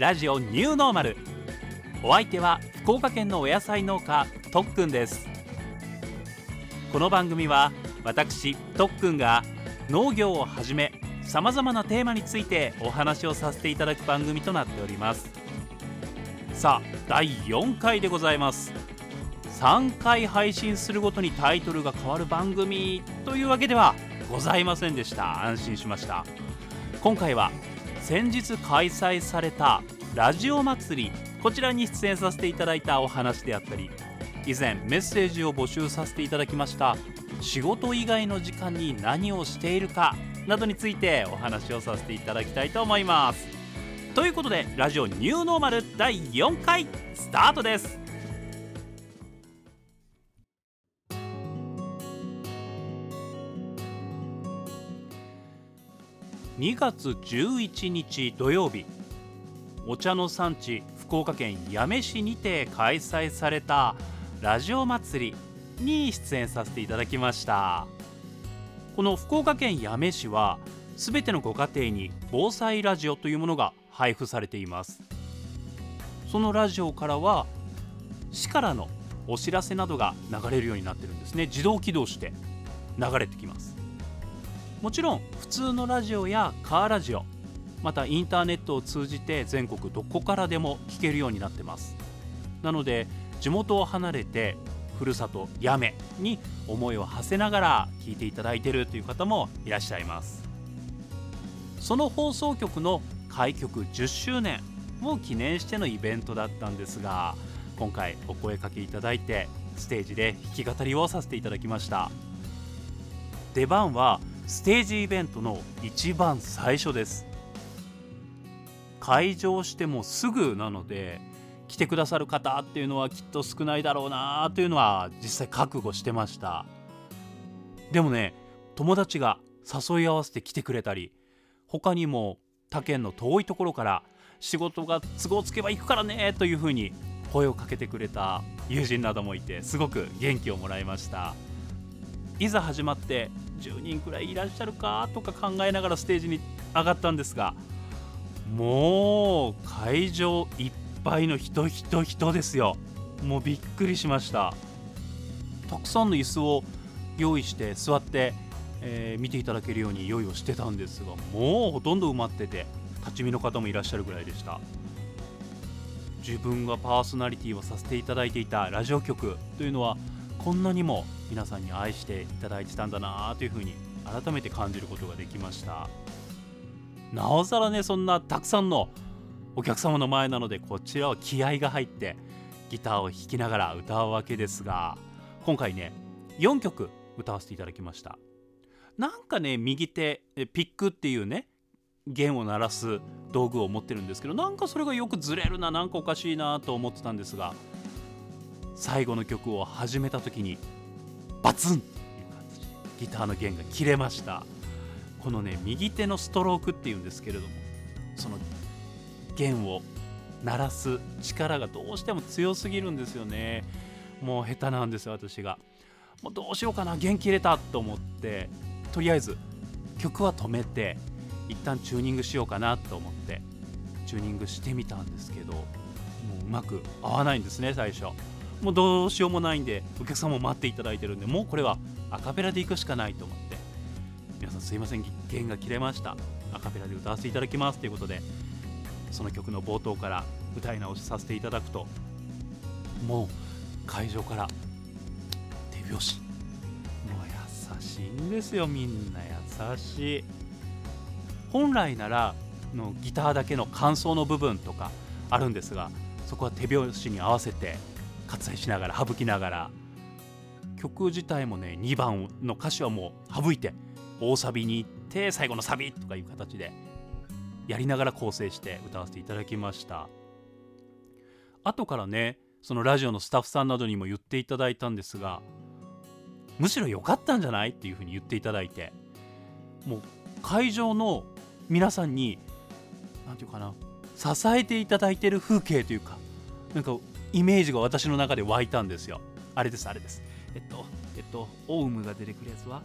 ラジオニューノーマル。お相手は福岡県のお野菜農家とっくんです。この番組は私とっくんが農業をはじめさまざまなテーマについてお話をさせていただく番組となっております。さあ第4回でございます。3回配信するごとにタイトルが変わる番組というわけではございませんでした。安心しました。今回は先日開催されたラジオ祭りこちらに出演させていただいたお話であったり以前メッセージを募集させていただきました仕事以外の時間に何をしているかなどについてお話をさせていただきたいと思います。ということでラジオニューノーマル第4回スタートです。2月11日土曜日。お茶の産地福岡県八女市にて開催されたラジオ祭りに出演させていただきました。この福岡県八女市は全てのご家庭に防災ラジオというものが配布されています。そのラジオからは市からのお知らせなどが流れるようになってるんですね。自動起動して流れてきます。もちろん普通のラジオやカーラジオまたインターネットを通じて全国どこからでも聞けるようになってます。なので地元を離れてふるさと八女に思いを馳せながら聞いていただいてるという方もいらっしゃいます。その放送局の開局10周年を記念してのイベントだったんですが今回お声かけいただいてステージで弾き語りをさせていただきました。出番はステージイベントの一番最初です。会場してもすぐなので来てくださる方っていうのはきっと少ないだろうなというのは実際覚悟してました。でもね友達が誘い合わせて来てくれたり他にも他県の遠いところから仕事が都合つけば行くからねというふうに声をかけてくれた友人などもいてすごく元気をもらいました。いざ始まって10人くらいいらっしゃるか？とか考えながらステージに上がったんですがもう会場いっぱいの人人人ですよ。もうびっくりしました。たくさんの椅子を用意して座って、えー、見ていただけるように用意をしてたんですがもうほとんど埋まってて立ち見の方もいらっしゃるぐらいでした。自分がパーソナリティをさせていただいていたラジオ局というのはこんなにも皆さんに愛していただいてたんだなというふうに改めて感じることができました。なおさらねそんなたくさんのお客様の前なのでこちらは気合が入ってギターを弾きながら歌うわけですが今回ね4曲歌わせていただきました。なんかね右手ピックっていうね弦を鳴らす道具を持ってるんですけどなんかそれがよくずれるななんかおかしいなと思ってたんですが最後の曲を始めた時にバツン。っていう感じでギターの弦が切れました。このね右手のストロークっていうんですけれどもその弦を鳴らす力がどうしても強すぎるんですよね。もう下手なんですよ私が。もうどうしようかな弦切れたと思って。とりあえず曲は止めて一旦チューニングしようかなと思ってチューニングしてみたんですけどもううまく合わないんですね最初。もうどうしようもないんでお客さんも待っていただいてるんでもうこれはアカペラでいくしかないと思って皆さんすいません弦が切れました。アカペラで歌わせていただきますということでその曲の冒頭から歌い直しさせていただくともう会場から手拍子。もう優しいんですよみんな優しい。本来ならのギターだけの間奏の部分とかあるんですがそこは手拍子に合わせて割愛しながら省きながら。曲自体もね2番の歌詞はもう省いて大サビに行って最後のサビとかいう形でやりながら構成して歌わせていただきました。後からねそのラジオのスタッフさんなどにも言っていただいたんですがむしろ良かったんじゃないっていうふうに言っていただいてもう会場の皆さんに何て言うかな支えていただいてる風景というかなんかイメージが私の中で湧いたんですよ。あれですあれです。えっとえっとオウムが出てくるやつは、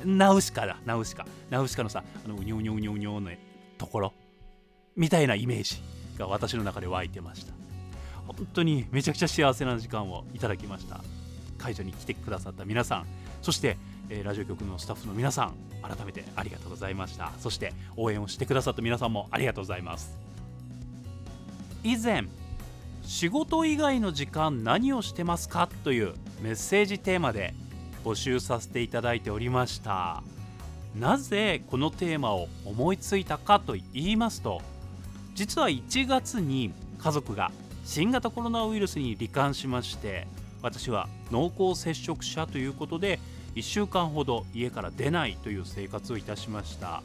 えー、ナウシカだ。ナウシカ。ナウシカのさあのうにょうにょうにょうにょのところ。みたいなイメージが私の中で湧いてました。本当にめちゃくちゃ幸せな時間をいただきました。会場に来てくださった皆さん。そして、えー、ラジオ局のスタッフの皆さん改めてありがとうございました。そして応援をしてくださった皆さんもありがとうございます。以前仕事以外の時間何をしてますかというメッセージテーマで募集させていただいておりました。なぜこのテーマを思いついたかと言いますと実は1月に家族が新型コロナウイルスに罹患しまして私は濃厚接触者ということで1週間ほど家から出ないという生活をいたしました。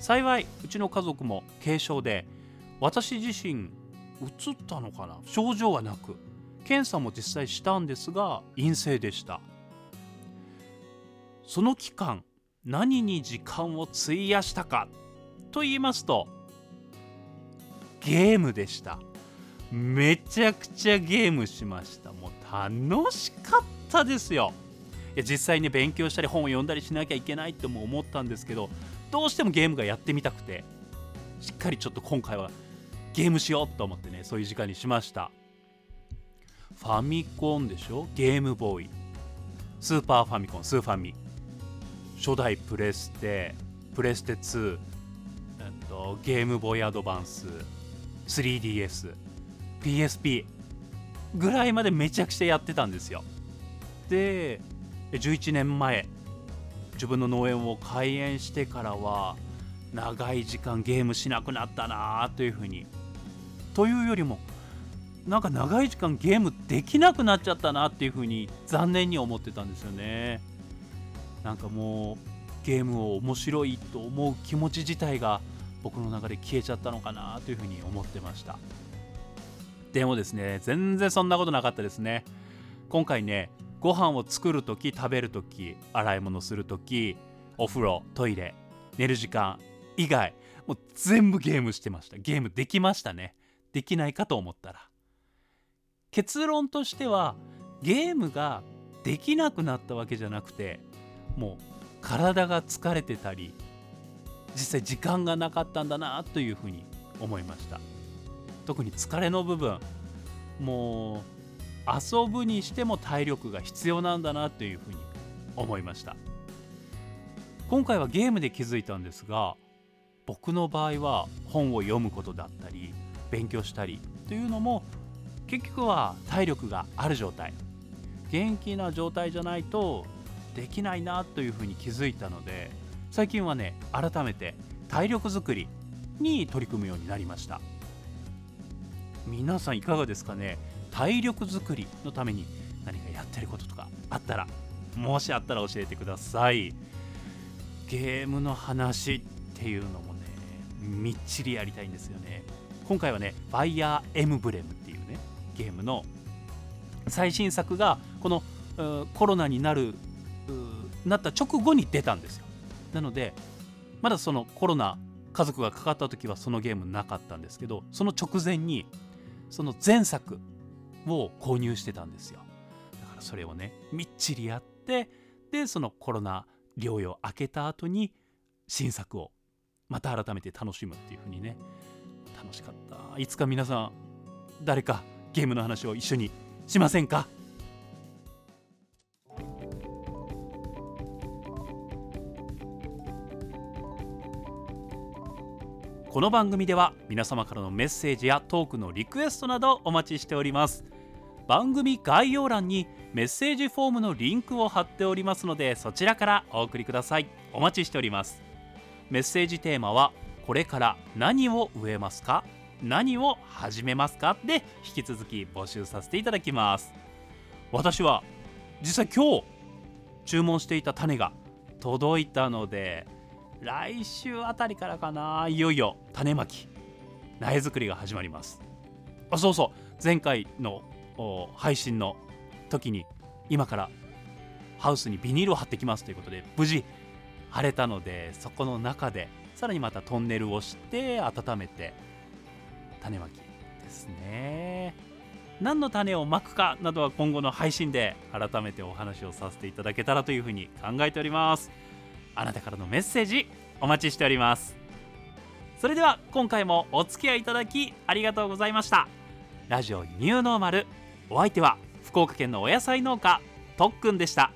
幸いうちの家族も軽症で私自身うったのかな？症状はなく。検査も実際したんですが陰性でした。その期間何に時間を費やしたか？と言いますとゲームでした。めちゃくちゃゲームしました。もう楽しかったですよ。いや実際に勉強したり本を読んだりしなきゃいけないっても思ったんですけどどうしてもゲームがやってみたくてしっかりちょっと今回はゲームしようと思ってねそういう時間にしました。ファミコンでしょ？ゲームボーイ。スーパーファミコンスーファミ。初代プレステプレステ2えっとゲームボーイアドバンス。3DS PSP ぐらいまでめちゃくちゃやってたんですよ。で11年前。自分の農園を開園してからは長い時間ゲームしなくなったなあというふうにというよりもなんか長い時間ゲームできなくなっちゃったなっていうふうに残念に思ってたんですよね。なんかもうゲームを面白いと思う気持ち自体が僕の中で消えちゃったのかなというふうに思ってました。でもですね全然そんなことなかったですね。今回ねご飯を作る時食べる時洗い物する時お風呂トイレ寝る時間以外もう全部ゲームしてました。ゲームできましたね。できないかと思ったら結論としてはゲームができなくなったわけじゃなくてもう体が疲れてたり実際時間がなかったんだなというふうに思いました。特に疲れの部分もう遊ぶにしても体力が必要なんだなというふうに思いました。今回はゲームで気づいたんですが僕の場合は本を読むことだったり勉強したりというのも結局は体力がある状態。元気な状態じゃないとできないなというふうに気づいたので最近はね改めて体力づくりに取り組むようになりました。皆さんいかがですかね？体力づくりのために何かやってることとかあったらもしあったら教えてください。ゲームの話っていうのもねみっちりやりたいんですよね。今回はねファイヤーエムブレムっていうねゲームの最新作がこのコロナになるなった直後に出たんですよ。なのでまだそのコロナ家族がかかった時はそのゲームなかったんですけどその直前にその前作を購入してたんですよ。だからそれをねみっちりやってでそのコロナ療養明けた後に新作をまた改めて楽しむっていう風にね楽しかった。いつか皆さん誰かゲームの話を一緒にしませんか？この番組では皆様からのメッセージやトークのリクエストなどお待ちしております。番組概要欄にメッセージフォームのリンクを貼っておりますのでそちらからお送りください。お待ちしております。メッセージテーマはこれから何を植えますか？何を始めますか？で引き続き募集させていただきます。私は実際今日注文していた種が届いたので来週あたりからかな。いよいよ種まき苗作りが始まります。あそうそう。前回の配信の時に今からハウスにビニールを貼ってきますということで無事晴れたのでそこの中でさらにまたトンネルをして温めて種まきですね。何の種をまくかなどは今後の配信で改めてお話をさせていただけたらというふうに考えております。あなたからのメッセージお待ちしております。それでは今回もお付き合いいただきありがとうございました。ラジオニューノーマル。お相手は福岡県のお野菜農家とっくんでした。